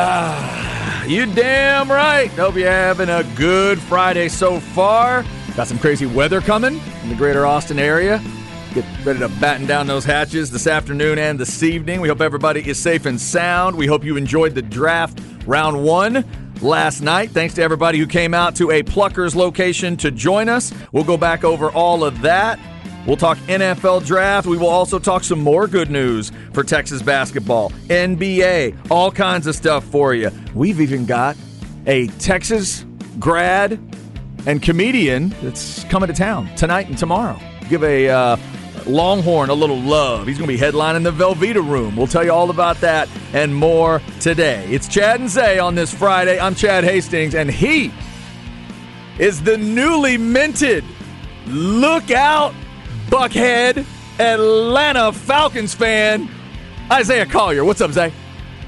Ah, you damn right. Hope you're having a good Friday so far. Got some crazy weather coming in the greater Austin area. Get ready to batten down those hatches this afternoon and this evening. We hope everybody is safe and sound. We hope you enjoyed the draft round one last night. Thanks to everybody who came out to a Pluckers location to join us. We'll go back over all of that. We'll talk NFL draft. We will also talk some more good news for Texas basketball, NBA, all kinds of stuff for you. We've even got a Texas grad and comedian that's coming to town tonight and tomorrow. Give a uh, Longhorn a little love. He's going to be headlining the Velveeta Room. We'll tell you all about that and more today. It's Chad and Zay on this Friday. I'm Chad Hastings, and he is the newly minted Look Out Buckhead Atlanta Falcons fan, Isaiah Collier. What's up, Zay?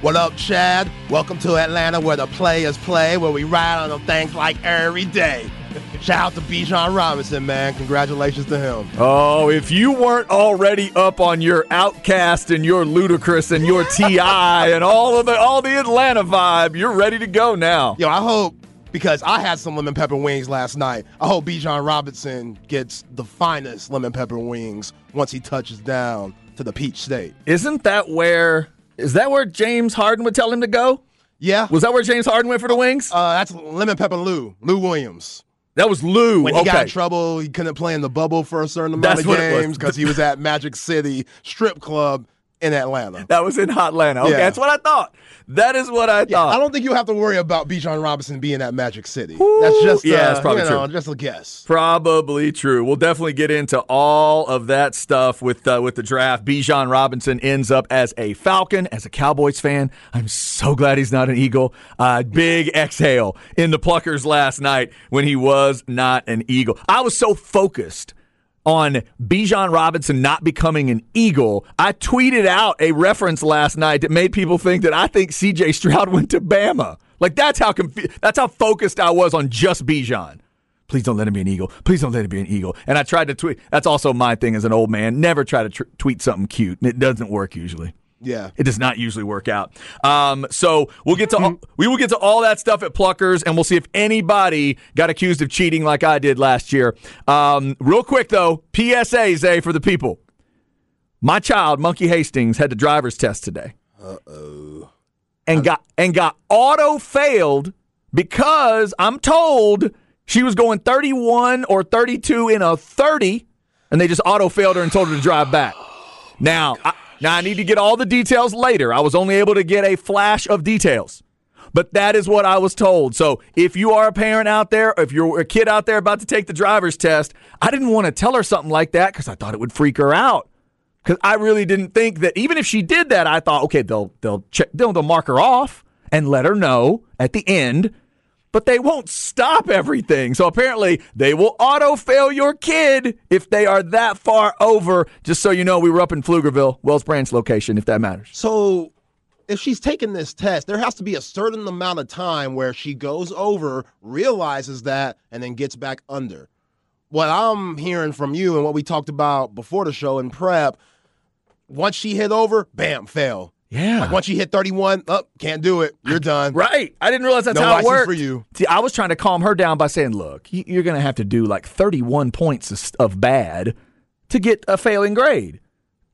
What up, Chad? Welcome to Atlanta where the players play, where we ride on them things like every day. Shout out to Bijan Robinson, man. Congratulations to him. Oh, if you weren't already up on your OutKast and your Ludacris and your T.I. and all of the all the Atlanta vibe, you're ready to go now. Yo, I hope because I had some lemon pepper wings last night. I hope Bijan Robinson gets the finest lemon pepper wings once he touches down to the Peach State. Isn't that where is that where James Harden would tell him to go? Yeah. Was that where James Harden went for the wings? Uh, that's lemon pepper Lou, Lou Williams. That was Lou. When he okay. got in trouble, he couldn't play in the bubble for a certain amount That's of what it was. games because he was at Magic City Strip Club in Atlanta. That was in Hotlanta. Okay, Yeah. that's what I thought. That is what I Yeah, thought. I don't think you have to worry about Bijan Robinson being at Magic City. That's just Yeah, uh, that's probably you know, true. just a guess. Probably true. We'll definitely get into all of that stuff with uh, with the draft. Bijan Robinson ends up as a Falcon, as a Cowboys fan. I'm so glad he's not an Eagle. Uh, big exhale in the Pluckers last night when he was not an Eagle. I was so focused on Bijan Robinson not becoming an Eagle, I tweeted out a reference last night that made people think that I think CJ Stroud went to Bama. Like that's how confu- that's how focused I was on just Bijan. Please don't let him be an eagle. Please don't let him be an eagle. And I tried to tweet. That's also my thing as an old man. Never try to tr- tweet something cute. It doesn't work usually. Yeah. It does not usually work out. Um, so we'll get to all, we will get to all that stuff at Pluckers, and we'll see if anybody got accused of cheating like I did last year. Um, real quick though, PSA Zay for the people. My child, Monkey Hastings, had the driver's test today. Uh oh. And got and got auto failed because I'm told she was going 31 or 32 in a 30, and they just auto failed her and told her to drive back. Now, I, now I need to get all the details later. I was only able to get a flash of details. But that is what I was told. So if you are a parent out there, if you're a kid out there about to take the driver's test, I didn't want to tell her something like that because I thought it would freak her out. Because I really didn't think that even if she did that, I thought, okay, they'll they'll check they'll, they'll mark her off and let her know at the end. But they won't stop everything. So apparently they will auto fail your kid if they are that far over. Just so you know, we were up in Pflugerville, Wells Branch location, if that matters. So if she's taking this test, there has to be a certain amount of time where she goes over, realizes that, and then gets back under. What I'm hearing from you and what we talked about before the show in prep, once she hit over, bam, fail. Yeah. Like once you hit 31, up, can't do it. You're done. Right. I didn't realize that's No how it worked. for you. See, I was trying to calm her down by saying, look, you're going to have to do like 31 points of- bad to get a failing grade.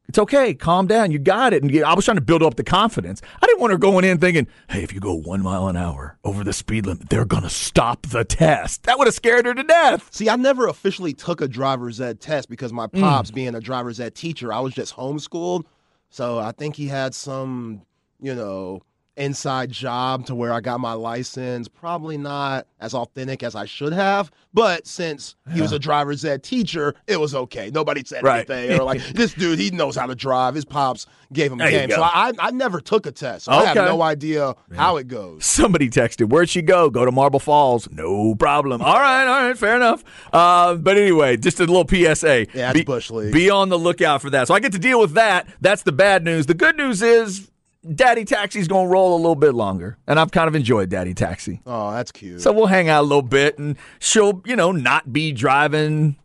It's okay. Calm down. You got it. And I was trying to build up the confidence. I didn't want her going in thinking, hey, if you go one mile an hour over the speed limit, they're going to stop the test. That would have scared her to death. See, I never officially took a driver's ed test because my Mm. pops, being a driver's ed teacher, I was just homeschooled. So I think he had some, you know, inside job to where I got my license. Probably not as authentic as I should have, but since he was a driver's ed teacher, it was okay. Nobody said Right. anything. Or like, this dude, he knows how to drive. His pops gave him a There game. So I, I never took a test. So I have no idea how it goes. Somebody texted, Where'd she go? Go to Marble Falls. No problem. All right, all right, fair enough. Uh, but anyway, just a little PSA. Yeah, be, Bush League. Be on the lookout for that. So I get to deal with that. That's the bad news. The good news is Daddy Taxi's going to roll a little bit longer. And I've kind of enjoyed Daddy Taxi. Oh, that's cute. So we'll hang out a little bit and she'll, you know, not be driving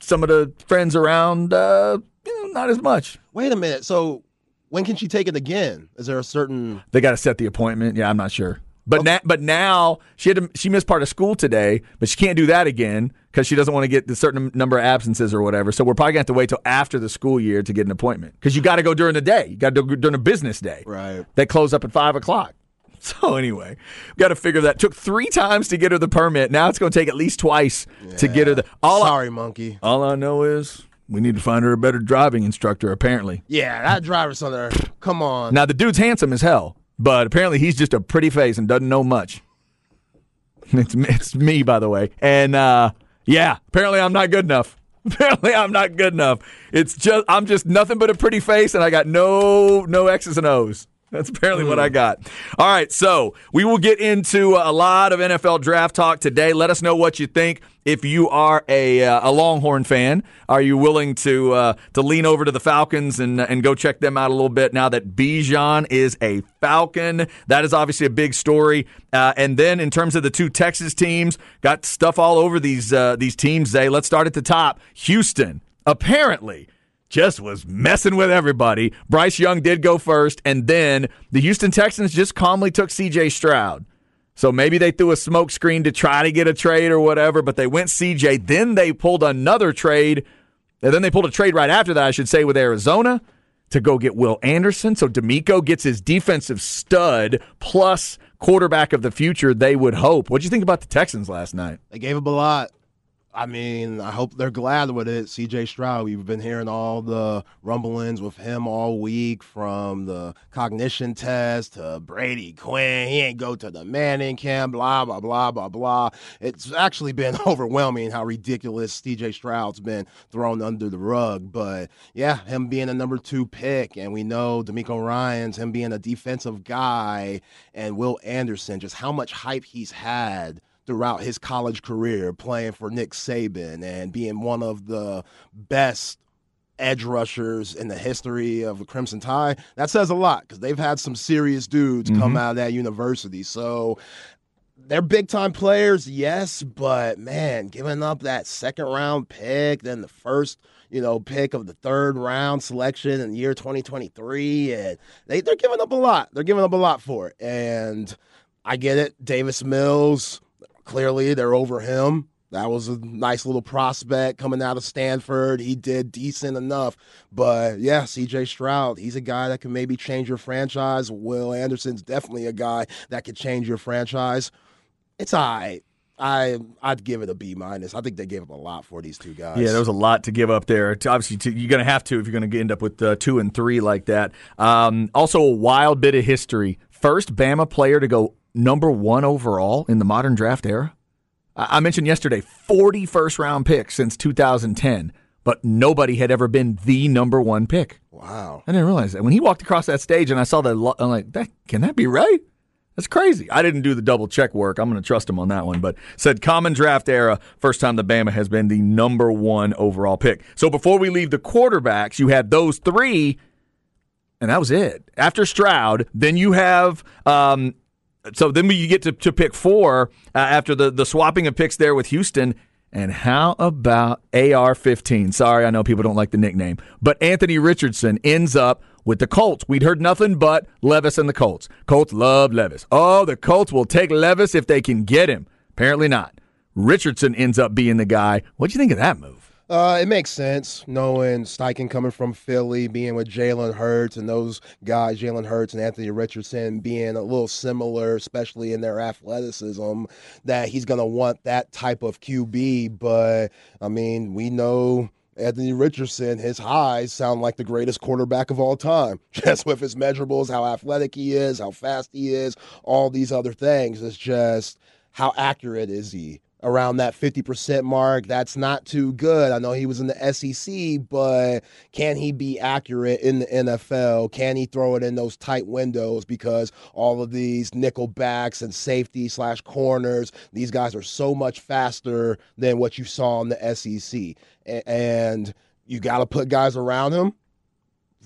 some of the friends around, uh, you know, not as much. Wait a minute. So when can she take it again? Is there a certain? They got to set the appointment. Yeah, I'm not sure. But okay. now, but now she had to, she missed part of school today, but she can't do that again because she doesn't want to get the certain number of absences or whatever. So we're probably gonna have to wait till after the school year to get an appointment because you got to go during the day. You got to go during a business day. Right. They close up at five o'clock. So anyway, we got to figure that. Took three times to get her the permit. Now it's going to take at least twice yeah. to get her the. All Sorry, I, monkey. All I know is we need to find her a better driving instructor. Apparently. Yeah, that driver's on there. Come on. Now the dude's handsome as hell, but apparently he's just a pretty face and doesn't know much. It's it's me, by the way, and uh, yeah, apparently I'm not good enough. Apparently I'm not good enough. It's just I'm just nothing but a pretty face, and I got no no X's and O's. That's apparently what I hmm. got. All right, so we will get into a lot of NFL draft talk today. Let us know what you think. If you are a, uh, a Longhorn fan, are you willing to uh, to lean over to the Falcons and and go check them out a little bit now that Bijan is a Falcon? That is obviously a big story. Uh, and then in terms of the two Texas teams, got stuff all over these uh, these teams. Zay, let's start at the top. Houston apparently just was messing with everybody. Bryce Young did go first, and then the Houston Texans just calmly took CJ Stroud. So maybe they threw a smoke screen to try to get a trade or whatever, but they went CJ. Then they pulled another trade. And then they pulled a trade right after that, I should say, with Arizona to go get Will Anderson. So DeMeco gets his defensive stud plus quarterback of the future, they would hope. What do you think about the Texans last night? They gave up a lot. I mean, I hope they're glad with it. CJ Stroud, we've been hearing all the rumblings with him all week from the cognition test to Brady Quinn. He ain't go to the Manning camp, blah, blah, blah, blah, blah. It's actually been overwhelming how ridiculous CJ Stroud's been thrown under the rug. But yeah, him being a number two pick, and we know DeMeco Ryans, him being a defensive guy, and Will Anderson, just how much hype he's had throughout his college career, playing for Nick Saban and being one of the best edge rushers in the history of the Crimson Tide. That says a lot because they've had some serious dudes mm-hmm. come out of that university. So they're big time players, yes, but man, giving up that second round pick, then the first you know, pick of the third round selection in the year 2023. And they, they're giving up a lot. They're giving up a lot for it. And I get it. Davis Mills, Clearly, they're over him. That was a nice little prospect coming out of Stanford. He did decent enough. But yeah, CJ Stroud, he's a guy that can maybe change your franchise. Will Anderson's definitely a guy that could change your franchise. It's all right. I I'd give it a B minus. I think they gave up a lot for these two guys. Yeah, there was a lot to give up there. Obviously, you're going to have to if you're going to end up with uh, two and three like that. Um, also, a wild bit of history. First Bama player to go number one overall in the modern draft era? I mentioned yesterday 40 first round picks since 2010, but nobody had ever been the number one pick. Wow. I didn't realize that. When he walked across that stage and I saw that, I'm like, that, can that be right? That's crazy. I didn't do the double check work. I'm going to trust him on that one. But said common draft era, first time the Bama has been the number one overall pick. So before we leave the quarterbacks, you had those three, and that was it. After Stroud, then you have um, so then we get to, to pick four uh, after the, the swapping of picks there with Houston. And how about AR 15? Sorry, I know people don't like the nickname, but Anthony Richardson ends up with the Colts. We'd heard nothing but Levis and the Colts. Colts love Levis. Oh, the Colts will take Levis if they can get him. Apparently not. Richardson ends up being the guy. What'd you think of that move? Uh, it makes sense knowing Steichen coming from Philly, being with Jalen Hurts and those guys, Jalen Hurts and Anthony Richardson, being a little similar, especially in their athleticism, that he's going to want that type of QB. But, I mean, we know. Anthony Richardson, his highs sound like the greatest quarterback of all time. Just with his measurables, how athletic he is, how fast he is, all these other things. It's just how accurate is he? Around that 50% mark. That's not too good. I know he was in the SEC, but can he be accurate in the NFL? Can he throw it in those tight windows? Because all of these nickel backs and safety slash corners, these guys are so much faster than what you saw in the SEC. And you got to put guys around him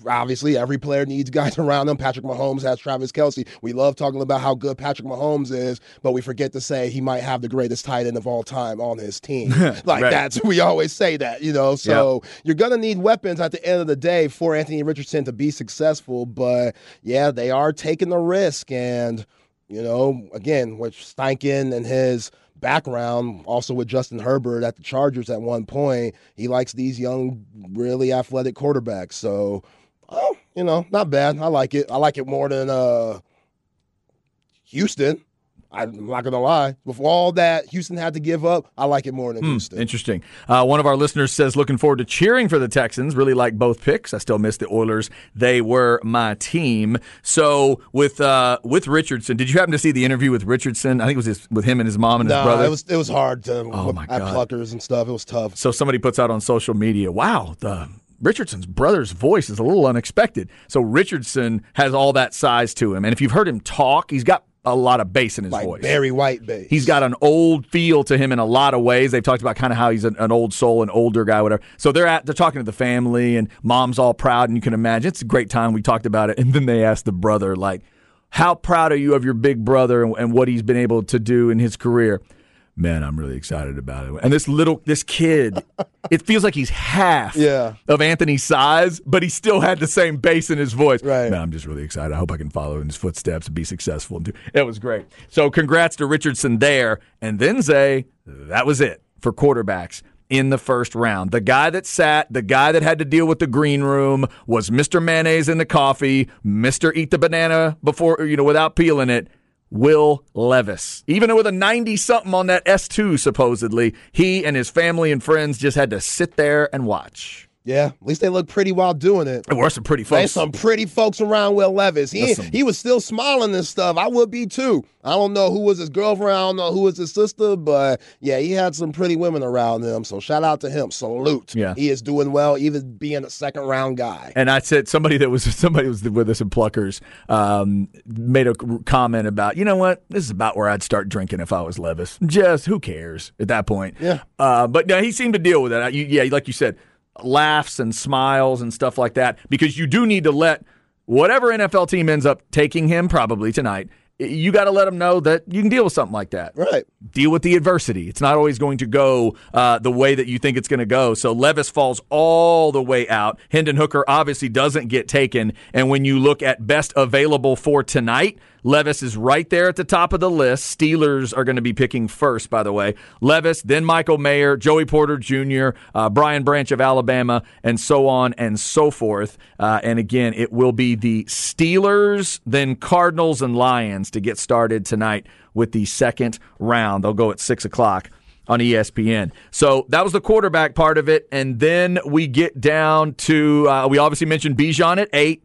obviously every player needs guys around them. Patrick Mahomes has Travis Kelce. We love talking about how good Patrick Mahomes is, but we forget to say he might have the greatest tight end of all time on his team. like Right. that's we always say that, you know. So you're gonna need weapons at the end of the day for Anthony Richardson to be successful. But yeah, they are taking the risk, and you know, again, with Steichen and his background, also with Justin Herbert at the Chargers at one point, he likes these young, really athletic quarterbacks. So, you know, not bad. I like it. I like it more than uh, Houston. I'm not gonna lie. With all that Houston had to give up, I like it more than Houston. Interesting. Uh, one of our listeners says, looking forward to cheering for the Texans. Really like both picks. I still miss the Oilers. They were my team. So with uh, with Richardson, did you happen to see the interview with Richardson? I think it was his, with him and his mom and his brother. it was it was hard to Oh, my at God. pluckers and stuff. It was tough. So somebody puts out on social media, wow, the Richardson's brother's voice is a little unexpected. So Richardson has all that size to him. And if you've heard him talk, he's got a lot of bass in his Like voice. Barry White bass. He's got an old feel to him in a lot of ways. They've talked about kind of how he's an, an old soul, an older guy, whatever. So they're at they're talking to the family, and mom's all proud, and you can imagine it's a great time. We talked about it, and then they asked the brother like, "How proud are you of your big brother and, and what he's been able to do in his career?" Man, I'm really excited about it. And this little this kid, it feels like he's half Yeah. of Anthony's size, but he still had the same bass in his voice. Right. Man, I'm just really excited. I hope I can follow in his footsteps and be successful. and do- It was great. So congrats to Richardson there. And then Zay, that was it for quarterbacks in the first round. The guy that sat, the guy that had to deal with the green room was Mr. Mayonnaise in the coffee, Mr. Eat the banana before, you know, without peeling it. Will Levis. Even with a 90 something on that S2, supposedly, he and his family and friends just had to sit there and watch. Yeah, at least they look pretty while doing it. There were some pretty folks. There's some pretty folks around Will Levis. He some- he was still smiling and stuff. I would be too. I don't know who was his girlfriend. I don't know who was his sister, but yeah, he had some pretty women around him. So shout out to him. Salute. Yeah. he is doing well, even being a second round guy. And I said somebody that was somebody was with us in Pluckers um, made a comment about you know what this is about where I'd start drinking if I was Levis. Just who cares at that point? Yeah. Uh, but no, he seemed to deal with that. You, yeah, like you said, laughs and smiles and stuff like that because you do need to let whatever NFL team ends up taking him probably tonight. You got to let them know that you can deal with something like that Right. deal with the adversity. It's not always going to go uh, the way that you think it's going to go. So Levis falls all the way out. Hendon Hooker obviously doesn't get taken. And when you look at best available for tonight, Levis is right there at the top of the list. Steelers are going to be picking first, by the way. Levis, then Michael Mayer, Joey Porter Jr., uh, Brian Branch of Alabama, and so on and so forth. Uh, and again, it will be the Steelers, then Cardinals and Lions to get started tonight with the second round. They'll go at 6 o'clock on ESPN. So that was the quarterback part of it. And then we get down to, uh, we obviously mentioned Bijan at 8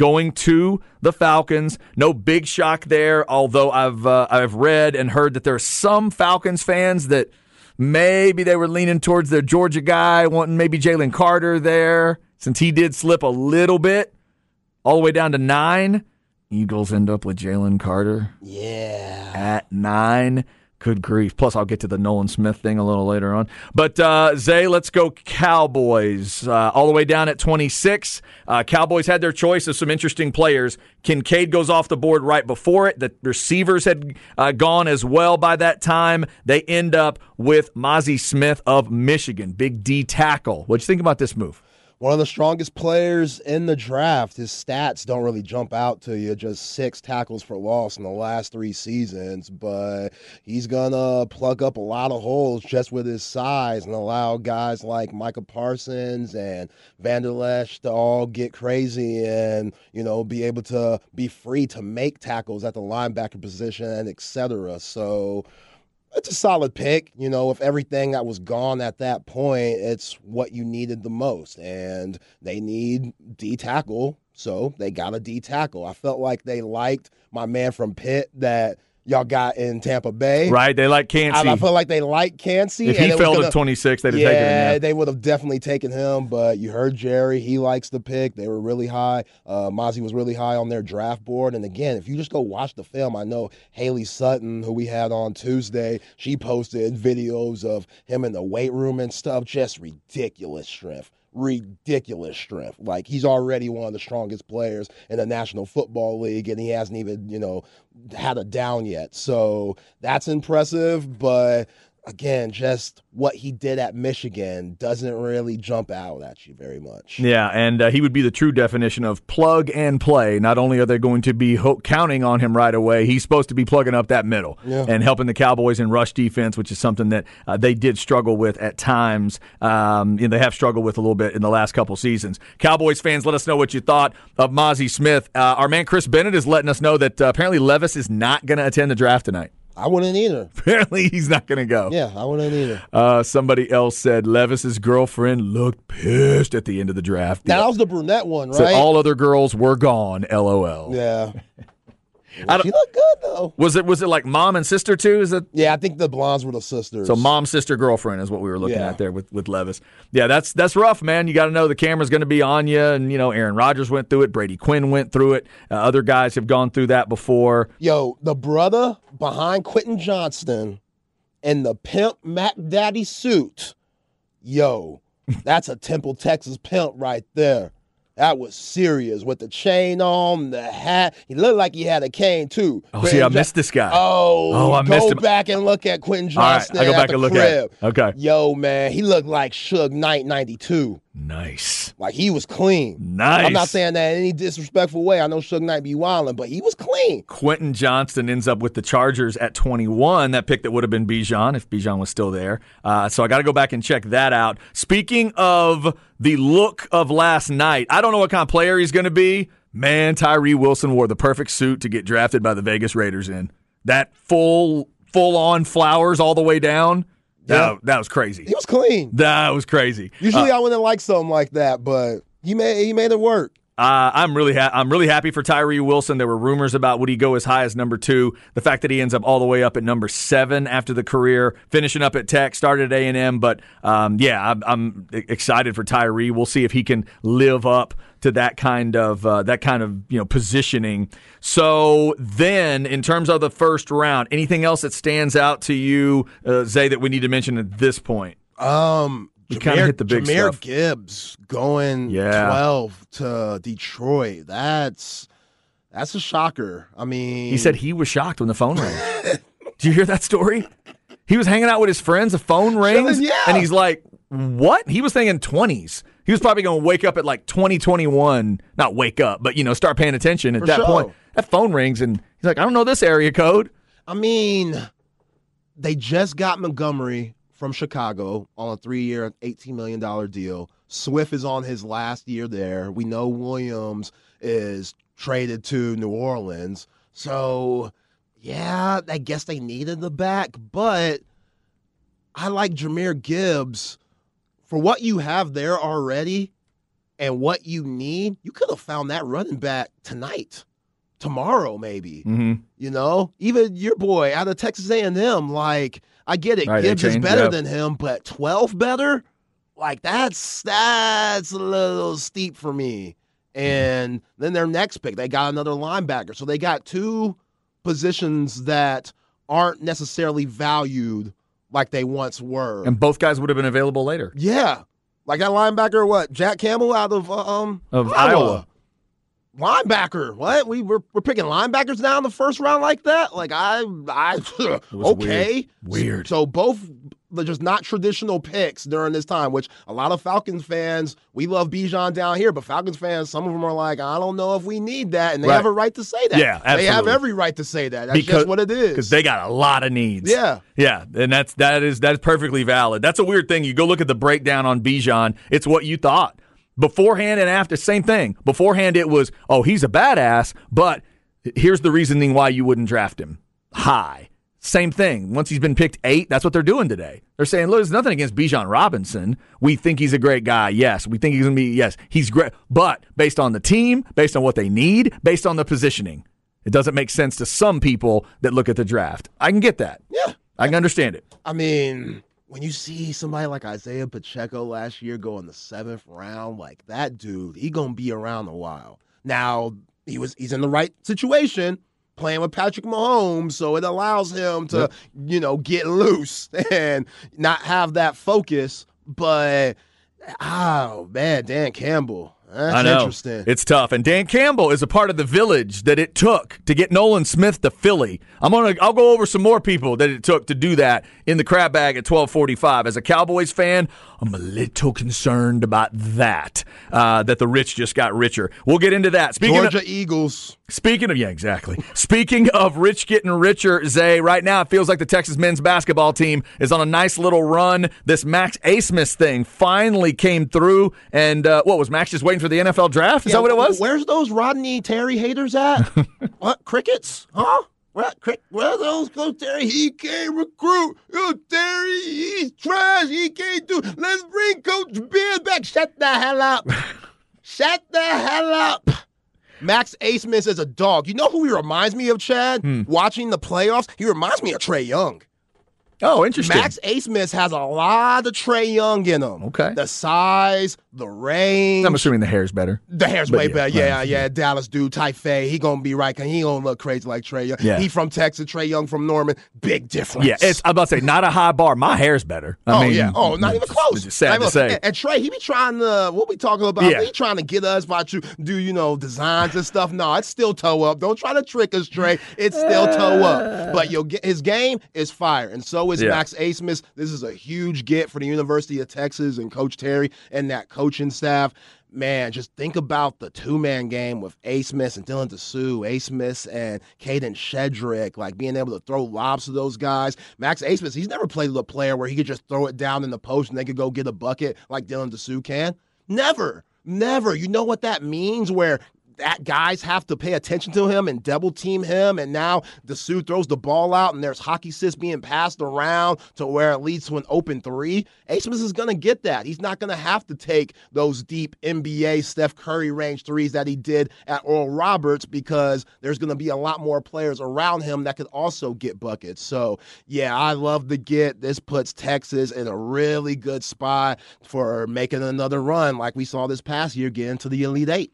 going to the Falcons. No big shock there, although I've uh, I've read and heard that there are some Falcons fans that maybe they were leaning towards their Georgia guy, wanting maybe Jalen Carter there, since he did slip a little bit, all the way down to nine. Eagles end up with Jalen Carter Yeah. at nine. Good grief. Plus, I'll get to the Nolan Smith thing a little later on. But, uh, Zay, let's go Cowboys. Uh, all the way down at 26. Uh, Cowboys had their choice of some interesting players. Kincaid goes off the board right before it. The receivers had uh, gone as well by that time. They end up with Mazi Smith of Michigan. Big D tackle. What'd you think about this move? One of the strongest players in the draft. His stats don't really jump out to you. Just six tackles for loss in the last three seasons, but he's gonna plug up a lot of holes just with his size and allow guys like Micah Parsons and Vander Esch to all get crazy and you know be able to be free to make tackles at the linebacker position and etc. So it's a solid pick. You know, if everything that was gone at that point, it's what you needed the most. And they need D tackle, so they got a D tackle. I felt like they liked my man from Pitt that y'all got in Tampa Bay. Right? They like I, I Kancey. feel like they like Kancey. If he fell to 26, they'd have yeah, taken him. yeah. they would have definitely taken him, but you heard Jerry. He likes the pick. They were really high. Uh, Mazi was really high on their draft board. And again, if you just go watch the film, I know Haley Sutton, who we had on Tuesday, she posted videos of him in the weight room and stuff. Just ridiculous strength. Ridiculous strength. Like he's already one of the strongest players in the National Football League, and he hasn't even, you know, had a down yet. So that's impressive, but again, just what he did at Michigan doesn't really jump out at you very much. Yeah, and uh, he would be the true definition of plug and play. Not only are they going to be ho- counting on him right away, he's supposed to be plugging up that middle Yeah. and helping the Cowboys in rush defense, which is something that uh, they did struggle with at times. Um, and they have struggled with a little bit in the last couple seasons. Cowboys fans, let us know what you thought of Mazi Smith. Uh, our man Chris Bennett is letting us know that uh, apparently Levis is not going to attend the draft tonight. I wouldn't either. Apparently, he's not going to go. Yeah, I wouldn't either. Uh, somebody else said Levis's girlfriend looked pissed at the end of the draft. Now, that was the brunette one, Said right? all other girls were gone. LOL. yeah. I don't- she looked good though. Was it was it like mom and sister too? Is it Yeah, I think the blondes were the sisters. so mom sister girlfriend is what we were looking Yeah. at there with with Levis. Yeah, that's that's rough, man. You got to know the camera's going to be on you, and you know Aaron Rodgers went through it, Brady Quinn went through it, uh, other guys have gone through that before. Yo, the brother behind Quentin Johnston in the pimp Mac Daddy suit. Yo, that's a Temple, Texas pimp right there. That was serious with the chain on, the hat. He looked like he had a cane too. Oh, Quentin see, I Jo- missed this guy. Oh, Oh, I go missed him. Go back and look at Quentin All right, Johnston. I go back and look crib. at it. Okay, Yo, man, he looked like Suge Knight '92. Nice, Like he was clean. nice. I'm not saying that in any disrespectful way. I know Suge Knight be wilding, but he was clean. Quentin Johnston ends up with the Chargers at 21. That pick that would have been Bijan if Bijan was still there. Uh, so I got to go back and check that out. Speaking of the look of last night, I don't know what kind of player he's going to be. Man, Tyree Wilson wore the perfect suit to get drafted by the Vegas Raiders in. That full full on flowers all the way down. Yeah. That, that was crazy. He was clean. That was crazy. Usually I wouldn't like something like that, but he made he made it work. Uh, I'm really ha- I'm really happy for Tyree Wilson. There were rumors about would he go as high as number two. The fact that he ends up all the way up at number seven after the career, finishing up at Tech, started at A and M. But um, yeah, I'm, I'm excited for Tyree. We'll see if he can live up to that kind of uh, that kind of you know positioning. So then, in terms of the first round, anything else that stands out to you, uh, Zay, that we need to mention at this point? Um, You kinda hit the big Jahmyr stuff. Gibbs going Yeah. twelve to Detroit. That's that's a shocker. I mean, He said he was shocked when the phone rang. Did you hear that story? He was hanging out with his friends. The phone rings, yeah. and he's like, "What?" He was thinking twenties. He was probably going to wake up at like twenty twenty one. Not wake up, but you know, start paying attention at For that sure. point. That phone rings, and he's like, "I don't know this area code." I mean, they just got Montgomery from Chicago on a three-year, eighteen million dollar deal. Swift is on his last year there. We know Williams is traded to New Orleans, so yeah, I guess they needed the back, but I like Jahmyr Gibbs for what you have there already and what you need. You could have found that running back tonight, tomorrow, maybe. Mm-hmm. You know, even your boy out of Texas A&M, like I get it, Right, Gibbs is better than him, but 12 better? Like that's that's a little steep for me. And then their next pick, they got another linebacker. So they got two positions that aren't necessarily valued like they once were. And both guys would have been available later. yeah. Like that linebacker, what? Jack Campbell out of uh, um Of Iowa. Linebacker. What? We were we're picking linebackers now in the first round like that? Like I I okay. Weird. So both they're just not traditional picks during this time, which a lot of Falcons fans, we love Bijan down here, but Falcons fans, some of them are like, I don't know if we need that. And they Right. have a right to say that. Yeah, They have every right to say that. That's Because- just what it is. because they got a lot of needs. Yeah. yeah, and that's that is that's perfectly valid. That's a weird thing. You go look at the breakdown on Bijan. It's what you thought beforehand and after. Same thing. Beforehand, it was oh he's a badass, but here's the reasoning why you wouldn't draft him high. Same thing. Once he's been picked eight, that's what they're doing today. They're saying, look, there's nothing against Bijan Robinson. We think he's a great guy. Yes. We think he's going to be, yes, he's great. But based on the team, based on what they need, based on the positioning, it doesn't make sense to some people that look at the draft. I can get that. Yeah. I can understand it. I mean, when you see somebody like Isaiah Pacheco last year go in the seventh round, like that dude, he gonna be around a while. Now he was he's in the right situation, playing with Patrick Mahomes, so it allows him to, you know, get loose and not have that focus. But Oh man, Dan Campbell. That's I know. interesting. It's tough. And Dan Campbell is a part of the village that it took to get Nolan Smith to Philly. I'm gonna I'll go over some more people that it took to do that in the crab bag at 1245. As a Cowboys fan, I'm a little concerned about that. Uh, that the rich just got richer. We'll get into that. Speaking Georgia of Eagles. Speaking of yeah, exactly. Speaking of rich getting richer, Zay, right now it feels like the Texas men's basketball team is on a nice little run. This Max Abmas thing finally came through, and uh, what was Max just waiting for the NFL draft? Is Yeah, that what it was? Where's those Rodney Terry haters at? what crickets? Huh? Where, crick, where those go Terry? He can't recruit. Yo, Terry, he's trash. He can't do. Let's bring Coach Beard back. Shut the hell up. Shut the hell up. Max Abmas is a dog. You know who he reminds me of, Chad? Hmm. Watching the playoffs, he reminds me of Trae Young. Oh, interesting. Max Abmas has a lot of Trae Young in him. Okay. The size, the range. I'm assuming the hair's better. The hair's But way yeah, better. Yeah, right. yeah. Dallas dude, Ty Faye. He gonna be right. Cause He gonna look crazy like Trae Young. Yeah. He from Texas. Trae Young from Norman. Big difference. Yeah, it's I'm about to say not a high bar. My hair's better. I oh mean, yeah. Oh, not even close. It's sad Not to say. And, and Trae, he be trying to. What we talking about? Yeah. He trying to get us about you do you know designs and stuff. No, it's still toe up. Don't try to trick us, Trae. It's still toe up. But you'll get his game is fire, and so is Yeah. Max Abmas. This is a huge get for the University of Texas and Coach Terry and that coaching staff. Man, just think about the two man game with Abmas and Dylan Disu, A. Smith and Kadin Shedrick, like being able to throw lobs to those guys. Max Abmas, he's never played with a player where he could just throw it down in the post and they could go get a bucket like Dylan Disu can. Never, never. You know what that means? Where that guys have to pay attention to him and double team him, and now Disu throws the ball out, and there's hockey sticks being passed around to where it leads to an open three. Abmas is going to get that. He's not going to have to take those deep NBA Steph Curry range threes that he did at Oral Roberts because there's going to be a lot more players around him that could also get buckets. So yeah, I love the get. This puts Texas in a really good spot for making another run, like we saw this past year, getting to the Elite Eight.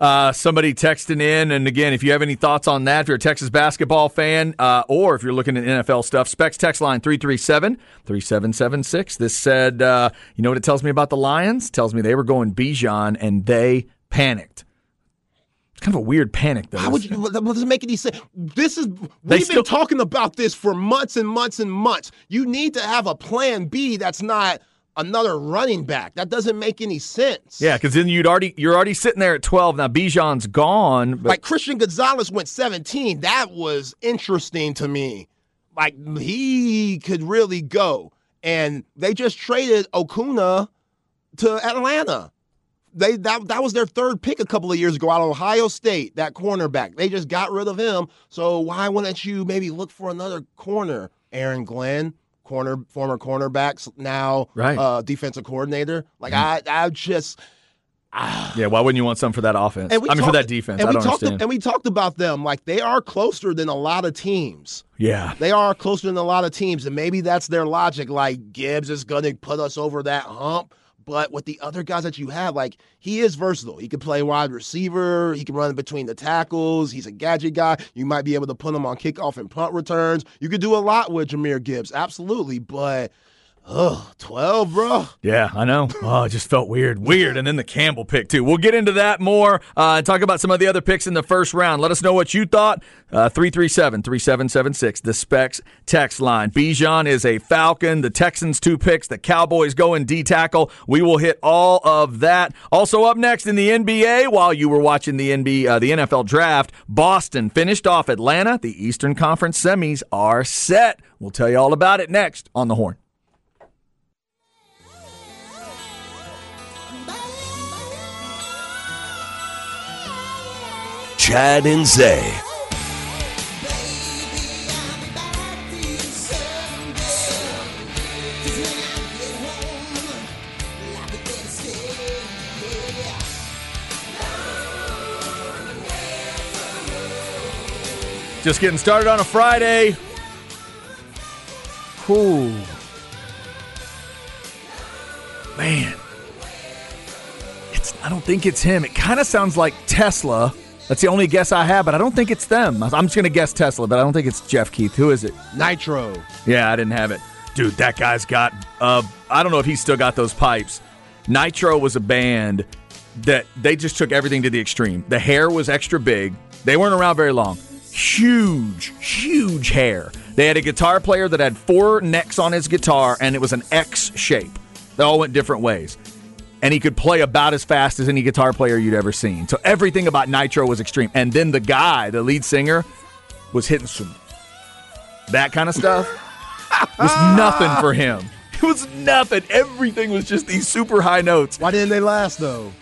Uh, somebody texting in, and again, if you have any thoughts on that, if you're a Texas basketball fan, uh, or if you're looking at NFL stuff, Specs text line 337 3776. This said, uh, you know what it tells me about the Lions? It tells me they were going Bijan and they panicked. It's kind of a weird panic, though. How would you? That doesn't make any sense. This is we've still- been talking about this for months and months and months. You need to have a plan B that's not another running back. That doesn't make any sense. Yeah, because then you'd already you're already sitting there at 12. Now Bijan's gone, but like Christian Gonzalez went 17. That was interesting to me. Like he could really go. And they just traded Okudah to Atlanta. They that that was their third pick a couple of years ago out of Ohio State, that cornerback. They just got rid of him. So why wouldn't you maybe look for another corner? Aaron Glenn, corner former cornerbacks, now Right. uh, defensive coordinator. Like I I just ah, yeah, why wouldn't you want some for that offense? I mean, for that defense. And I we don't talked understand. and we talked about them like they are closer than a lot of teams. yeah, They are closer than a lot of teams, and maybe that's their logic. Like Gibbs is going to put us over that hump. But with the other guys that you have, like he is versatile. He can play wide receiver. He can run between the tackles. He's a gadget guy. You might be able to put him on kickoff and punt returns. You could do a lot with Jahmyr Gibbs, absolutely. But oh, 12, bro. Yeah, I know. Oh, it just felt weird. Weird. And then the Campbell pick, too. We'll get into that more uh, talk about some of the other picks in the first round. Let us know what you thought. Uh, 337 3776, the Specs text line. Bijan is a Falcon. The Texans, two picks. The Cowboys go in D tackle. We will hit all of that. Also, up next in the NBA, while you were watching the, NBA, uh, the NFL draft, Boston finished off Atlanta. The Eastern Conference semis are set. We'll tell you all about it next on the horn. Chad and Zay. Just getting started on a Friday. Cool. Man. It's I don't think it's him. It kind of sounds like Tesla. That's the only guess I have, but I don't think it's them. I'm just going to guess Tesla, but I don't think it's Jeff Keith. Who is it? Nitro. Yeah, I didn't have it. Dude, that guy's got uh I don't know if he's still got those pipes. Nitro was a band that they just took everything to the extreme. The hair was extra big. They weren't around very long. Huge, huge hair. They had a guitar player that had four necks on his guitar, and it was an X shape. They all went different ways. And he could play about as fast as any guitar player you'd ever seen. So everything about Nitro was extreme. And then the guy, the lead singer, was hitting some that kind of stuff. was nothing for him. It was nothing. Everything was just these super high notes. Why didn't they last though?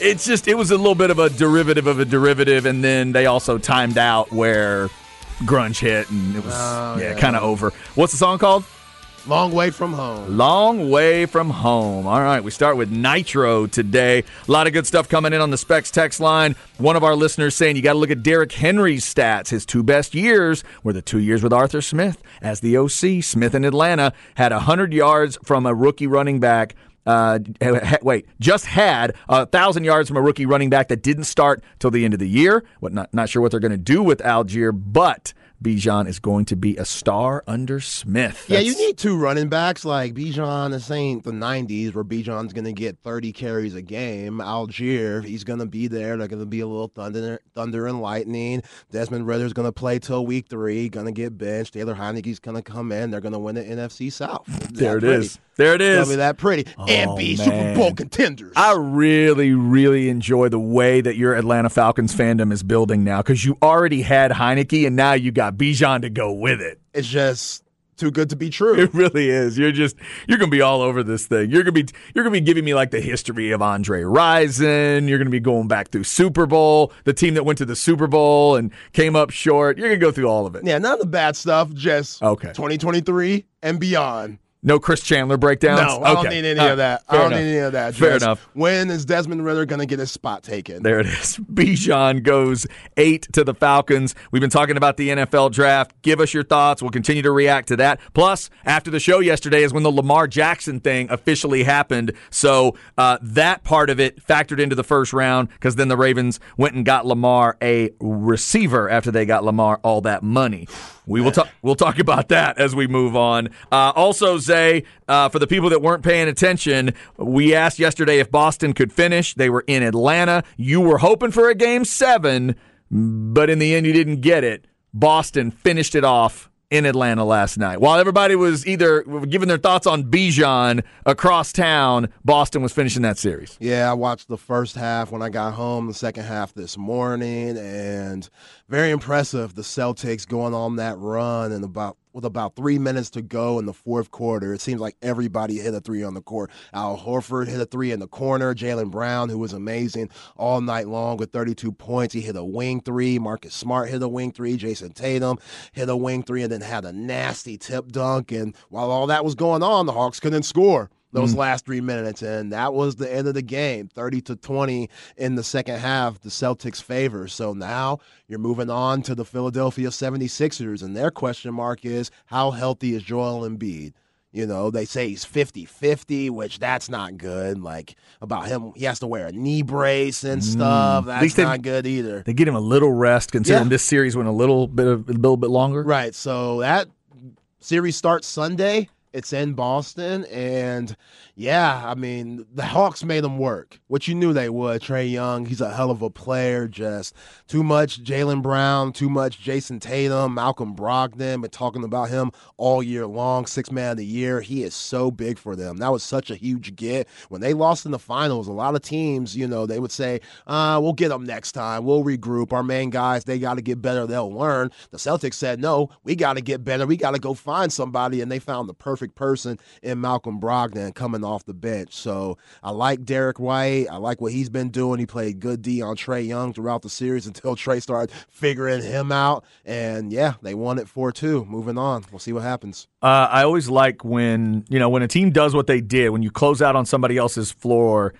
It's just it was a little bit of a derivative of a derivative, and then they also timed out where grunge hit, and it was Oh, yeah, yeah. kind of over. What's the song called? Long way from home. Long way from home. All right, we start with Nitro today. A lot of good stuff coming in on the Specs text line. One of our listeners saying you got to look at Derrick Henry's stats. His two best years were the two years with Arthur Smith as the OC. Smith in Atlanta had 100 yards from a rookie running back. Uh, wait, just had a thousand yards from a rookie running back that didn't start till the end of the year. What not not sure what they're going to do with Allgeier, but Bijan is going to be a star under Smith. Yeah, you need two running backs like Bijan. This ain't the '90s where Bijan's gonna get 30 carries a game. Allgeier, he's gonna be there. They're gonna be a little thunder, thunder and lightning. Desmond Ridder's gonna play till week three. Gonna get benched. Taylor Heinicke's gonna come in. They're gonna win the NFC South. There it pretty. is. There it It's be that pretty and Oh, be Super. Bowl contenders. I really, really enjoy the way that your Atlanta Falcons fandom is building now because you already had Heinicke and now you got Bijan to go with it. it's just too good to be true. It really is. You're just you're gonna be all over this thing. You're gonna be you're gonna be giving me like the history of Andre Rison. You're gonna be going back through Super Bowl, the team that went to the Super Bowl and came up short. You're gonna go through all of it. yeah, none of the bad stuff. Just Okay. 2023 and beyond. No Chris Chandler breakdowns. No, I don't need any right. of that. I don't enough. need any of that. Fair enough. When is Desmond Ridder going to get his spot taken? There it is. Bijan goes eight to the Falcons. We've been talking about the NFL draft. Give us your thoughts. We'll continue to react to that. Plus, after the show yesterday is when the Lamar Jackson thing officially happened. So uh, that part of it factored into the first round because then the Ravens went and got Lamar a receiver after they got Lamar all that money. We will talk. We'll talk about that as we move on. Uh, also, Zay, uh, for the people that weren't paying attention, we asked yesterday if Boston could finish. They were in Atlanta. You were hoping for a game seven, but in the end, you didn't get it. Boston finished it off in Atlanta last night. While everybody was either giving their thoughts on Bijan across town, Boston was finishing that series. Yeah, I watched the first half when I got home, the second half this morning, and very impressive. The Celtics going on that run and about with about three minutes to go in the fourth quarter. It seems like everybody hit a three on the court. Al Horford hit a three in the corner. Jaylen Brown, who was amazing all night long with 32 points, he hit a wing three. Marcus Smart hit a wing three. Jayson Tatum hit a wing three and then had a nasty tip dunk. And while all that was going on, the Hawks couldn't score those mm. last three minutes, and that was the end of the game, thirty to twenty in the second half, the Celtics favor. So now you're moving on to the Philadelphia 76ers, and their question mark is how healthy is Joel Embiid? You know, they say he's 50 50, which that's not good. Like about him, he has to wear a knee brace and mm. stuff. That's least they- not good either. They get him a little rest, considering Yeah. this series went a little bit of, a little bit longer. Right. So that series starts Sunday. It's in Boston, and yeah, I mean the Hawks made them work, which you knew they would. Trae Young, he's a hell of a player. Just too much Jaylen Brown, too much Jayson Tatum, Malcolm Brogdon. Been talking about him all year long. Six man of the year. He is so big for them. That was such a huge get when they lost in the finals. A lot of teams, you know, they would say, uh, "We'll get them next time. We'll regroup. Our main guys, they got to get better. They'll learn." The Celtics said, "No, we got to get better. We got to go find somebody," and they found the perfect person in Malcolm Brogdon coming off the bench. So I like Derrick White. I like what he's been doing. He played good D on Trae Young throughout the series until Trae started figuring him out. And yeah, they won it 4 2. Moving on. We'll see what happens. Uh, I always like when you know when a team does what they did. When you close out on somebody else's floor,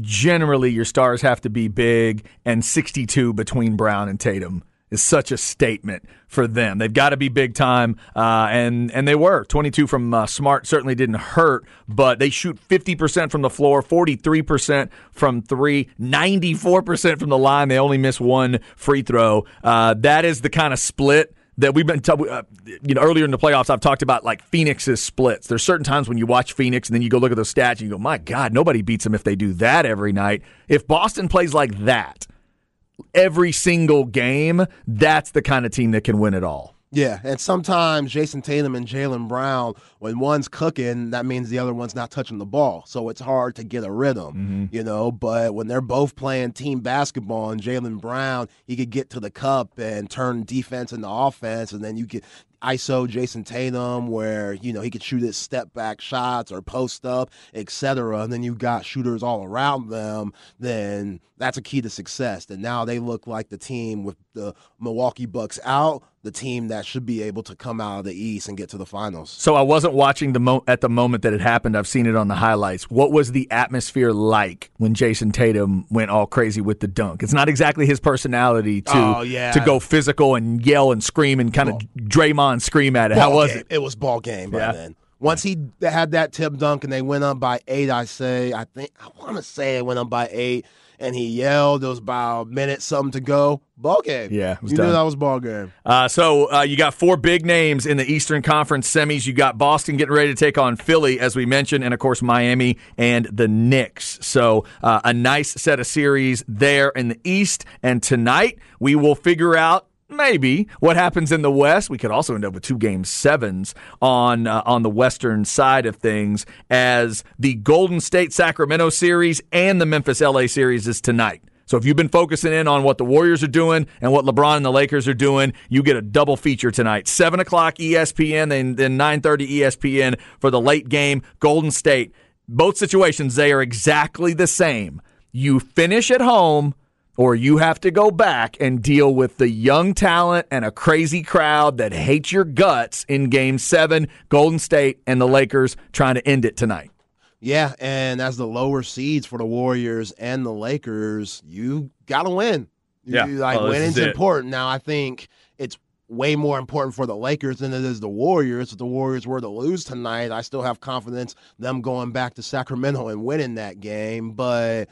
generally your stars have to be big, and 62 between Brown and Tatum is such a statement for them. They've got to be big time, uh, and and they were 22 from uh, Smart certainly didn't hurt, but they shoot 50 percent from the floor, 43 percent from three, 94 percent from the line. They only miss one free throw. Uh, that is the kind of split that we've been, t- uh, you know, earlier in the playoffs, I've talked about like Phoenix's splits. There's certain times when you watch Phoenix and then you go look at those stats and you go, my God, nobody beats them if they do that every night. If Boston plays like that every single game, that's the kind of team that can win it all. Yeah, and sometimes Jayson Tatum and Jaylen Brown, when one's cooking, that means the other one's not touching the ball. So it's hard to get a rhythm, mm-hmm. you know. But when they're both playing team basketball and Jaylen Brown, he could get to the cup and turn defense into offense, and then you get ISO Jayson Tatum, where you know he could shoot his step back shots or post up, etc. And then you got shooters all around them. Then that's a key to success. And now they look like the team with the Milwaukee Bucks out, the team that should be able to come out of the East and get to the finals. So I wasn't watching the mo- at the moment that it happened. I've seen it on the highlights. What was the atmosphere like when Jayson Tatum went all crazy with the dunk? It's not exactly his personality to oh, yeah. to go physical and yell and scream and kind of Draymond scream at it. Ball How was game. it? It was ball game by Yeah. then. Once he had that tip dunk and they went up by eight, I say, I think, I want to say it went up by eight, and he yelled. There was about a minute something to go. Ball game. Yeah, it you done. knew that was ball game. Uh, so uh, you got four big names in the Eastern Conference semis. You got Boston getting ready to take on Philly, as we mentioned, and of course Miami and the Knicks. So uh, a nice set of series there in the East. And tonight we will figure out. Maybe what happens in the West. We could also end up with two game sevens on uh, on the Western side of things, as the Golden State Sacramento series and the Memphis LA series is tonight. So if you've been focusing in on what the Warriors are doing and what LeBron and the Lakers are doing, you get a double feature tonight. Seven o'clock ESPN, then then nine thirty ESPN for the late game. Golden State. Both situations they are exactly the same. You finish at home. Or you have to go back and deal with the young talent and a crazy crowd that hates your guts in game seven, Golden State and the Lakers trying to end it tonight. Yeah, and as the lower seeds for the Warriors and the Lakers, you got to win. You- Yeah. like Oh, winning's important. Now, I think it's way more important for the Lakers than it is the Warriors. If the Warriors were to lose tonight, I still have confidence them going back to Sacramento and winning that game. But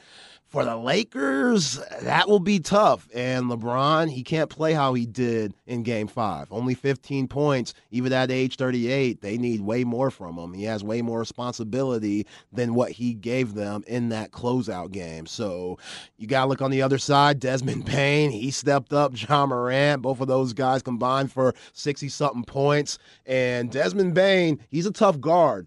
for the Lakers, that will be tough. And LeBron, he can't play how he did in game five. Only 15 points, even at age 38. They need way more from him. He has way more responsibility than what he gave them in that closeout game. So you got to look on the other side. Desmond Bane, he stepped up. Ja Morant, both of those guys combined for 60 something points. And Desmond Bane, he's a tough guard.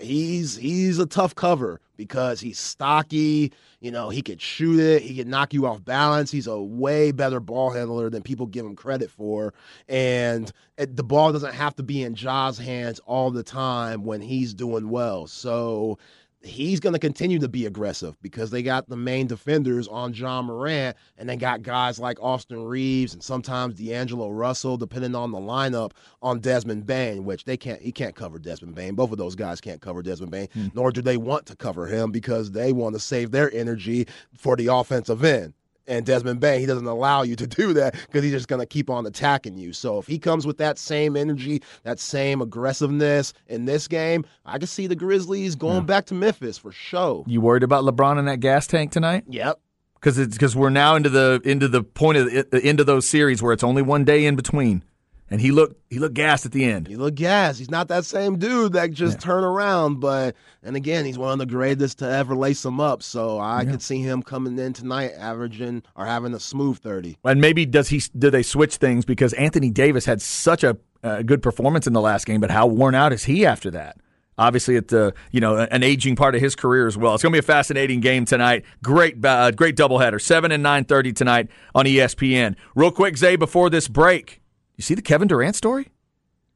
He's he's a tough cover because he's stocky. You know, he could shoot it. He can knock you off balance. He's a way better ball handler than people give him credit for. And the ball doesn't have to be in Ja's hands all the time when he's doing well. So he's going to continue to be aggressive because they got the main defenders on Ja Morant and they got guys like Austin Reaves and sometimes D'Angelo Russell, depending on the lineup, on Desmond Bane, which they can't, he can't cover Desmond Bane. Both of those guys can't cover Desmond Bane, hmm. nor do they want to cover him because they want to save their energy for the offensive end. And Desmond Bane, he doesn't allow you to do that because he's just going to keep on attacking you. So if he comes with that same energy, that same aggressiveness in this game, I can see the Grizzlies going back to Memphis for sure. You worried about LeBron in that gas tank tonight? Yep. because it's because we're now into the into the point of the, the end of those series where it's only one day in between, and he looked he looked gassed at the end. He looked gas. He's not that same dude that just turn around, but and again, he's one of the greatest to ever lace him up. So I could see him coming in tonight, averaging or having a smooth thirty. And maybe does he do they switch things because Anthony Davis had such a uh, good performance in the last game, but how worn out is he after that? Obviously, at the you know an aging part of his career as well. It's going to be a fascinating game tonight. Great, uh, great doubleheader. Seven and nine thirty tonight on ESPN. Real quick, Zay, before this break, you see the Kevin Durant story?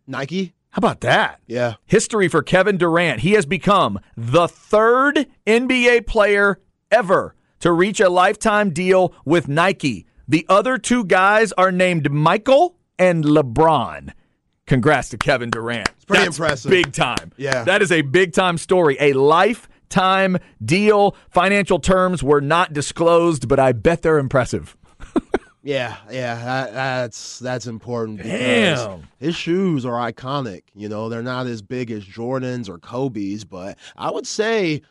Nike, How about that? yeah, History for Kevin Durant. He has become the third NBA player ever to reach a lifetime deal with Nike. The other two guys are named Michael and LeBron. Congrats to Kevin Durant. It's pretty impressive. Big time. Yeah. That is a big time story. A lifetime deal. Financial terms were not disclosed, but I bet they're impressive. Yeah, yeah. That, that's that's important because Damn. his shoes are iconic. You know, they're not as big as Jordans or Kobe's, but I would say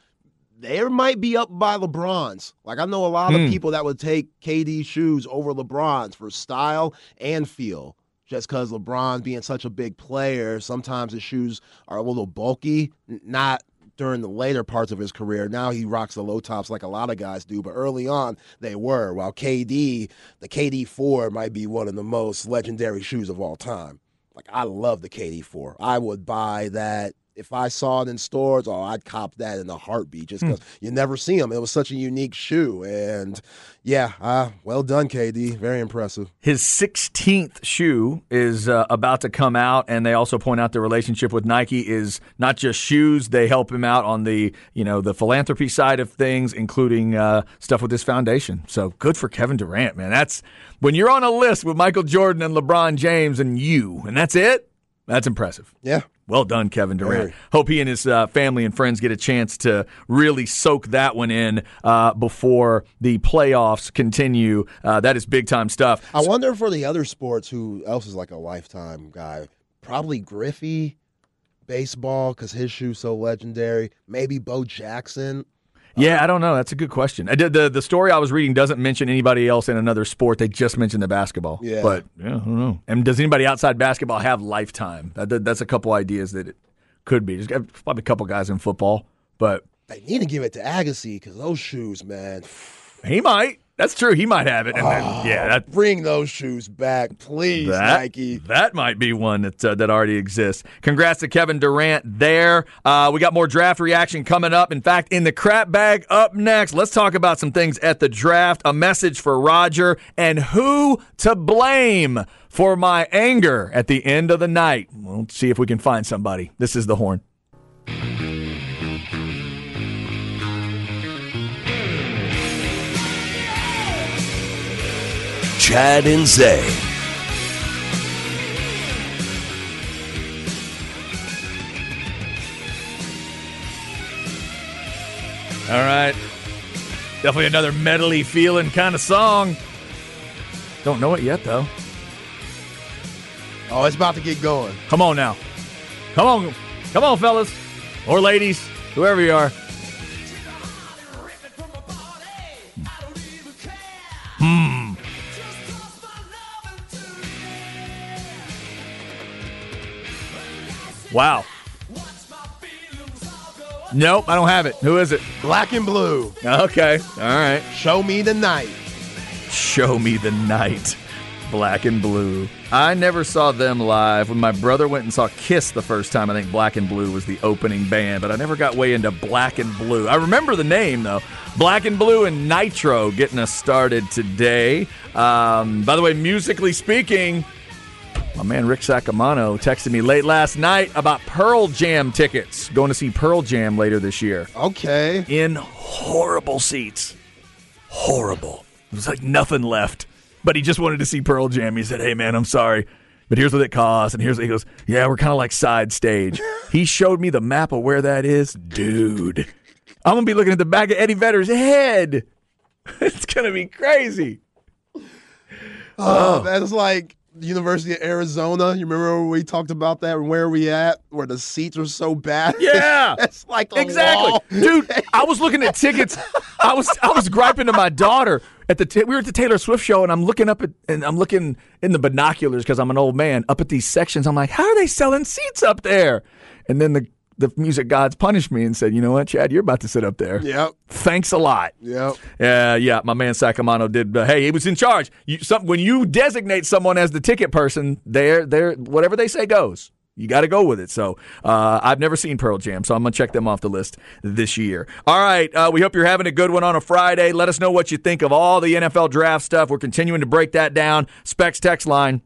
they might be up by LeBron's. Like I know a lot Hmm. of people that would take KD shoes over LeBron's for style and feel. just because LeBron being such a big player, sometimes his shoes are a little bulky. Not during the later parts of his career. Now he rocks the low tops like a lot of guys do, but early on they were. While KD, the KD 4 might be one of the most legendary shoes of all time. Like I love the KD 4. I would buy that if I saw it in stores, oh, I'd cop that in a heartbeat just because hmm. you never see them. It was such a unique shoe. And yeah, uh, well done, KD. Very impressive. His 16th shoe is uh, about to come out, and they also point out the relationship with Nike is not just shoes. They help him out on the you know the philanthropy side of things, including uh, stuff with his foundation. So good for Kevin Durant, man. That's when you're on a list with Michael Jordan and LeBron James and you, and that's it. That's impressive. Yeah. Well done, Kevin Durant. Very. Hope he and his uh, family and friends get a chance to really soak that one in uh, before the playoffs continue. Uh, that is big time stuff. I wonder for the other sports who else is like a lifetime guy. Probably Griffey, baseball because his shoe's so legendary. Maybe Bo Jackson. Yeah, I don't know. That's a good question. Uh, I did, the the story I was reading doesn't mention anybody else in another sport. They just mentioned the basketball. Yeah, but yeah, I don't know. And does anybody outside basketball have lifetime? That, that's a couple ideas that it could be. There's probably a couple guys in football, but they need to give it to Agassi because those shoes, man. He might. That's true. He might have it. And then, oh, yeah, that, bring those shoes back, please, that, Nike. That might be one that uh, that already exists. Congrats to Kevin Durant there. Uh, we got more draft reaction coming up. In fact, in the crap bag up next, let's talk about some things at the draft. A message for Roger and who to blame for my anger at the end of the night. We'll see if we can find somebody. This is the horn. Chad and Zay. All right. Definitely another medley feeling kind of song. Don't know it yet, though. Oh, it's about to get going. Come on now. Come on. Come on, fellas. Or ladies, whoever you are. Hmm. Wow. Nope, I don't have it. Who is it? Black and Blue. Okay. All right. Show me the night. Show me the night. Black and Blue. I never saw them live. When my brother went and saw Kiss the first time, I think Black and Blue was the opening band, but I never got way into Black and Blue. I remember the name, though. Black and Blue and Nitro getting us started today. Um, by the way, musically speaking, my man Rick Sacamano texted me late last night about Pearl Jam tickets. Going to see Pearl Jam later this year. Okay. In horrible seats. Horrible. It was like nothing left. But he just wanted to see Pearl Jam. He said, Hey, man, I'm sorry. But here's what it costs. And here's what he goes, Yeah, we're kind of like side stage. he showed me the map of where that is. Dude, I'm going to be looking at the back of Eddie Vedder's head. it's going to be crazy. Oh, oh. that's like University of Arizona. You remember we talked about that? Where we at? Where the seats are so bad? Yeah, it's like exactly, wall. dude. I was looking at tickets. I was I was griping to my daughter at the t- we were at the Taylor Swift show, and I'm looking up at and I'm looking in the binoculars because I'm an old man up at these sections. I'm like, how are they selling seats up there? And then the the music gods punished me and said, "You know what, Chad, you're about to sit up there. Yep. Thanks a lot. Yep. Yeah, uh, yeah. My man Sacamano did. Uh, hey, he was in charge. You, some, when you designate someone as the ticket person, they're, they're whatever they say goes. You got to go with it. So uh, I've never seen Pearl Jam, so I'm gonna check them off the list this year. All right. Uh, we hope you're having a good one on a Friday. Let us know what you think of all the NFL draft stuff. We're continuing to break that down. Specs text line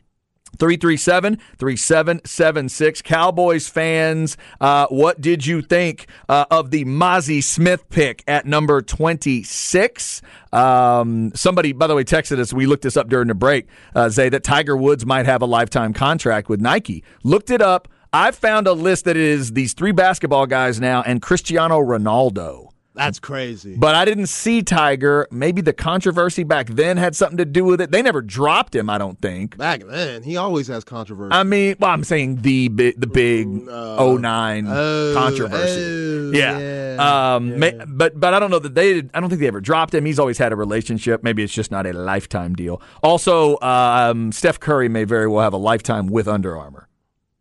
337 3776. Cowboys fans, uh, what did you think uh, of the Mazi Smith pick at number 26? Um, somebody, by the way, texted us. We looked this up during the break, uh, Zay, that Tiger Woods might have a lifetime contract with Nike. Looked it up. I found a list that is these three basketball guys now and Cristiano Ronaldo. That's crazy. But I didn't see Tiger. Maybe the controversy back then had something to do with it. They never dropped him, I don't think. Back then, he always has controversy. I mean, well, I'm saying the big, the big uh, 09 oh, controversy. Oh, yeah. yeah, um, yeah. But but I don't know that they. I don't think they ever dropped him. He's always had a relationship. Maybe it's just not a lifetime deal. Also, um, Steph Curry may very well have a lifetime with Under Armour.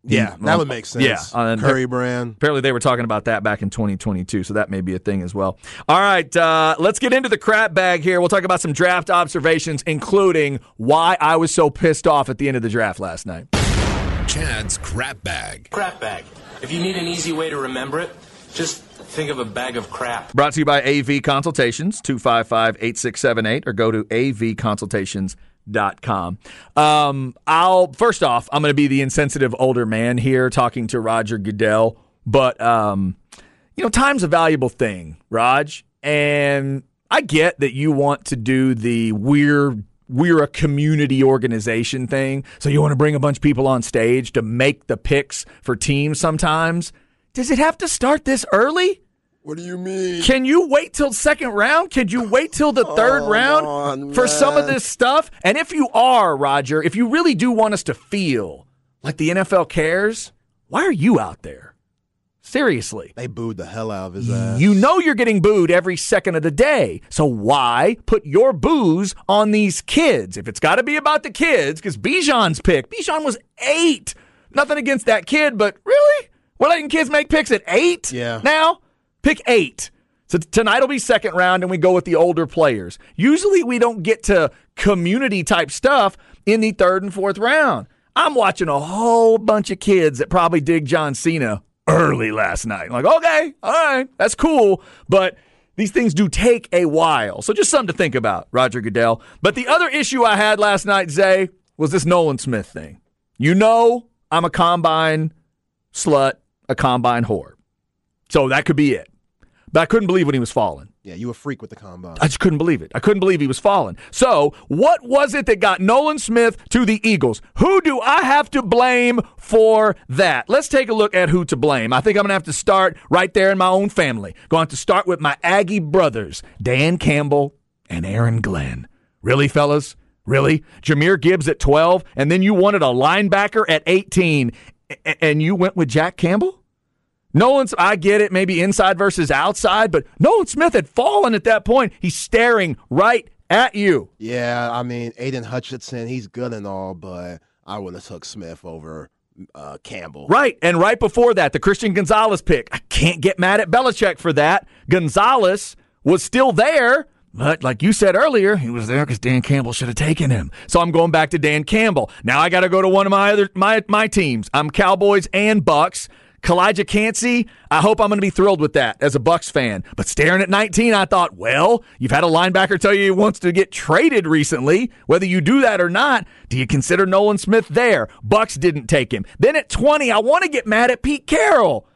Yeah, that would make sense. Yeah, uh, Curry brand. Apparently, they were talking about that back in 2022, so that may be a thing as well. All right, uh, let's get into the crap bag here. We'll talk about some draft observations, including why I was so pissed off at the end of the draft last night. Chad's crap bag. Crap bag. If you need an easy way to remember it, just think of a bag of crap. Brought to you by AV Consultations, 255 8678, or go to avconsultations.com dot com. Um, I'll first off, I'm going to be the insensitive older man here talking to Roger Goodell, but um, you know, time's a valuable thing, Raj, and I get that you want to do the we're we're a community organization thing, so you want to bring a bunch of people on stage to make the picks for teams. Sometimes, does it have to start this early? What do you mean? Can you wait till second round? Could you wait till the third oh, round on, for some of this stuff? And if you are, Roger, if you really do want us to feel like the NFL cares, why are you out there? Seriously. They booed the hell out of his ass. You know you're getting booed every second of the day. So why put your booze on these kids? If it's got to be about the kids, because Bijan's pick, Bijan was eight. Nothing against that kid, but really? We're letting kids make picks at eight Yeah. now? Pick eight. So tonight will be second round, and we go with the older players. Usually, we don't get to community type stuff in the third and fourth round. I'm watching a whole bunch of kids that probably dig John Cena early last night. I'm like, okay, all right, that's cool, but these things do take a while. So just something to think about, Roger Goodell. But the other issue I had last night, Zay, was this Nolan Smith thing. You know, I'm a combine slut, a combine whore. So that could be it. But I couldn't believe when he was falling. Yeah, you a freak with the combine. I just couldn't believe it. I couldn't believe he was falling. So, what was it that got Nolan Smith to the Eagles? Who do I have to blame for that? Let's take a look at who to blame. I think I'm going to have to start right there in my own family. Going to start with my Aggie brothers, Dan Campbell and Aaron Glenn. Really, fellas? Really? Jahmyr Gibbs at 12, and then you wanted a linebacker at 18, and you went with Jack Campbell? Nolan's, I get it, maybe inside versus outside, but Nolan Smith had fallen at that point. He's staring right at you. Yeah, I mean, Aidan Hutchinson, he's good and all, but I would have took Smith over uh, Campbell. Right. And right before that, the Christian Gonzalez pick. I can't get mad at Belichick for that. Gonzalez was still there. But like you said earlier, he was there because Dan Campbell should have taken him. So I'm going back to Dan Campbell. Now I got to go to one of my other my my teams. I'm Cowboys and Bucks. Calijah Kancey, I hope I'm going to be thrilled with that as a Bucks fan. But staring at 19, I thought, well, you've had a linebacker tell you he wants to get traded recently. Whether you do that or not, do you consider Nolan Smith there? Bucks didn't take him. Then at 20, I want to get mad at Pete Carroll.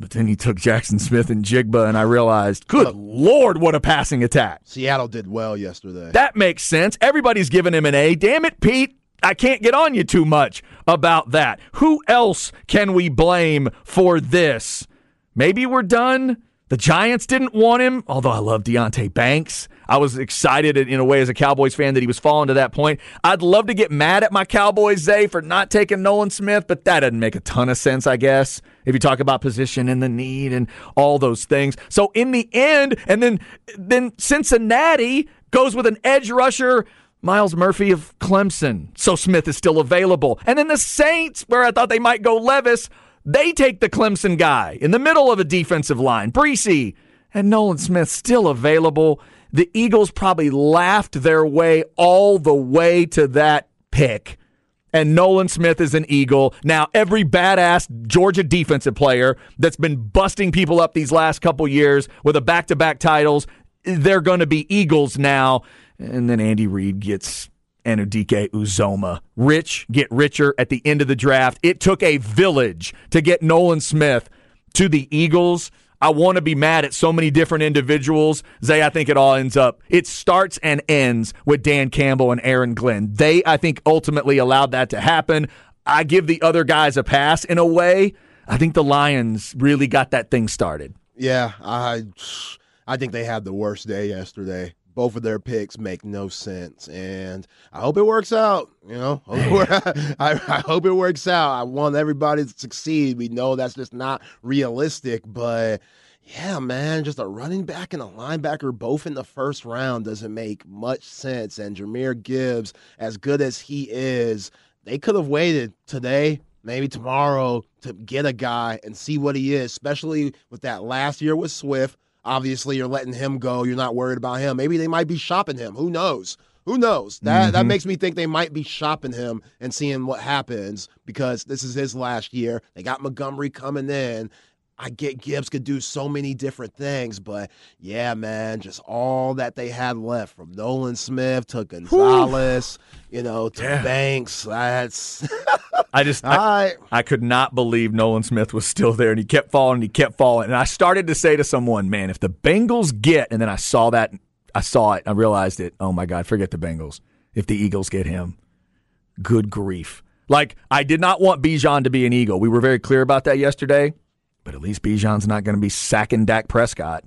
But then he took Jaxon Smith-Njigba, and I realized, good Lord, what a passing attack. Seattle did well yesterday. That makes sense. Everybody's giving him an A. Damn it, Pete. I can't get on you too much about that. Who else can we blame for this? Maybe we're done. The Giants didn't want him, although I love Deonte Banks. I was excited in a way as a Cowboys fan that he was falling to that point. I'd love to get mad at my Cowboys, Zay, for not taking Nolan Smith, but that doesn't make a ton of sense, I guess, if you talk about position and the need and all those things. So in the end, and then then Cincinnati goes with an edge rusher Myles Murphy of Clemson. So Smith is still available. And then the Saints, where I thought they might go Levis, they take the Clemson guy in the middle of a defensive line, Bresee. And Nolan Smith still available. The Eagles probably laughed their way all the way to that pick. And Nolan Smith is an Eagle. Now, every badass Georgia defensive player that's been busting people up these last couple years with a back to back titles, they're going to be Eagles now. And then Andy Reid gets Anudike Uzomah. Rich get richer at the end of the draft. It took a village to get Nolan Smith to the Eagles. I want to be mad at so many different individuals. Zay, I think it all ends up, it starts and ends with Dan Campbell and Aaron Glenn. They, I think, ultimately allowed that to happen. I give the other guys a pass in a way. I think the Lions really got that thing started. Yeah, I I think they had the worst day yesterday. Both of their picks make no sense, and I hope it works out. You know, I, I hope it works out. I want everybody to succeed. We know that's just not realistic, but yeah, man, just a running back and a linebacker both in the first round doesn't make much sense. And Jahmyr Gibbs, as good as he is, they could have waited today, maybe tomorrow, to get a guy and see what he is, especially with that last year with Swift. Obviously, you're letting him go. You're not worried about him. Maybe they might be shopping him. Who knows? Who knows? That mm-hmm. that makes me think they might be shopping him and seeing what happens because this is his last year. They got Montgomery coming in, I get Gibbs could do so many different things, but yeah, man, just all that they had left from Nolan Smith to Gonzalez, Whew. you know, to yeah. Banks. That's I just I, I could not believe Nolan Smith was still there and he kept falling and he kept falling. And I started to say to someone, man, if the Bengals get and then I saw that I saw it, I realized it. Oh my God, forget the Bengals. If the Eagles get him, good grief. Like I did not want Bijan to be an Eagle. We were very clear about that yesterday. But at least Bijan's not going to be sacking Dak Prescott.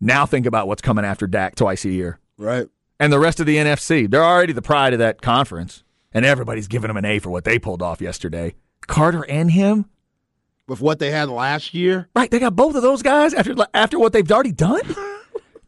Now think about what's coming after Dak twice a year. Right. And the rest of the NFC. They're already the pride of that conference. And everybody's giving them an A for what they pulled off yesterday. Carter and him. With what they had last year? Right. They got both of those guys after after what they've already done?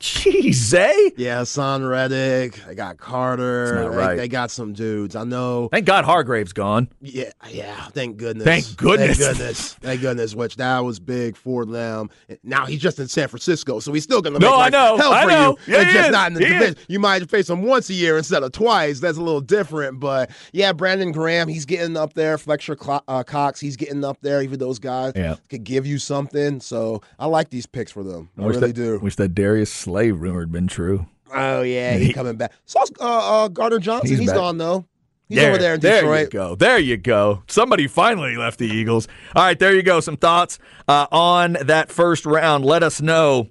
Jeez, Zay. Yeah, Son Reddick. They got Carter. They, right. they, got some dudes. I know. Thank God Hargrave's gone. Yeah, yeah. Thank goodness. Thank goodness. Thank goodness. thank goodness. Which that was big for them. Now he's just in San Francisco, so he's still to make no, I know. hell I for know. you. Yeah, just is. not in the he division. Is. You might face him once a year instead of twice. That's a little different. But yeah, Brandon Graham, he's getting up there. Fletcher uh, Cox, he's getting up there. Even those guys yeah. could give you something. So I like these picks for them. I, I really that, do. Wish that Darius Slay rumor had been true. Oh yeah, he's he, coming back. So uh, uh, Gardner Johnson, he's, he's gone though. He's there, over there in Detroit. There you go. There you go. Somebody finally left the Eagles. All right, there you go. Some thoughts uh, on that first round. Let us know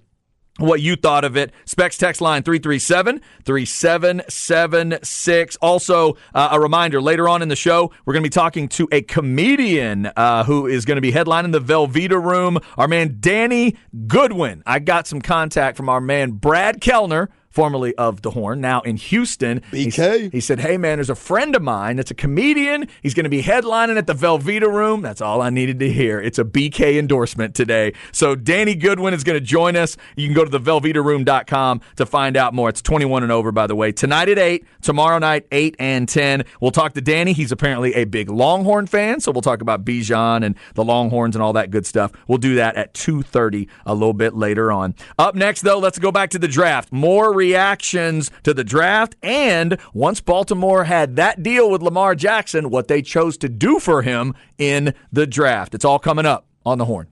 what you thought of it. Specs text line 337 3776. Also, uh, a reminder later on in the show, we're going to be talking to a comedian uh, who is going to be headlining the Velveeta Room, our man Danny Goodwin. I got some contact from our man Brad Kellner formerly of the Horn, now in Houston. BK. He, said, Hey, man, there's a friend of mine that's a comedian. He's going to be headlining at the Velveeta Room. That's all I needed to hear. It's a BK endorsement today. So Danny Goodwin is going to join us. You can go to the velveetaroom.com to find out more. It's 21 and over, by the way. Tonight at 8, tomorrow night, 8 and 10. We'll talk to Danny. He's apparently a big Longhorn fan, so we'll talk about Bijan and the Longhorns and all that good stuff. We'll do that at 2.30 a little bit later on. Up next, though, let's go back to the draft. More reactions to the draft, and once Baltimore had that deal with Lamar Jackson, what they chose to do for him in the draft. It's all coming up on the horn.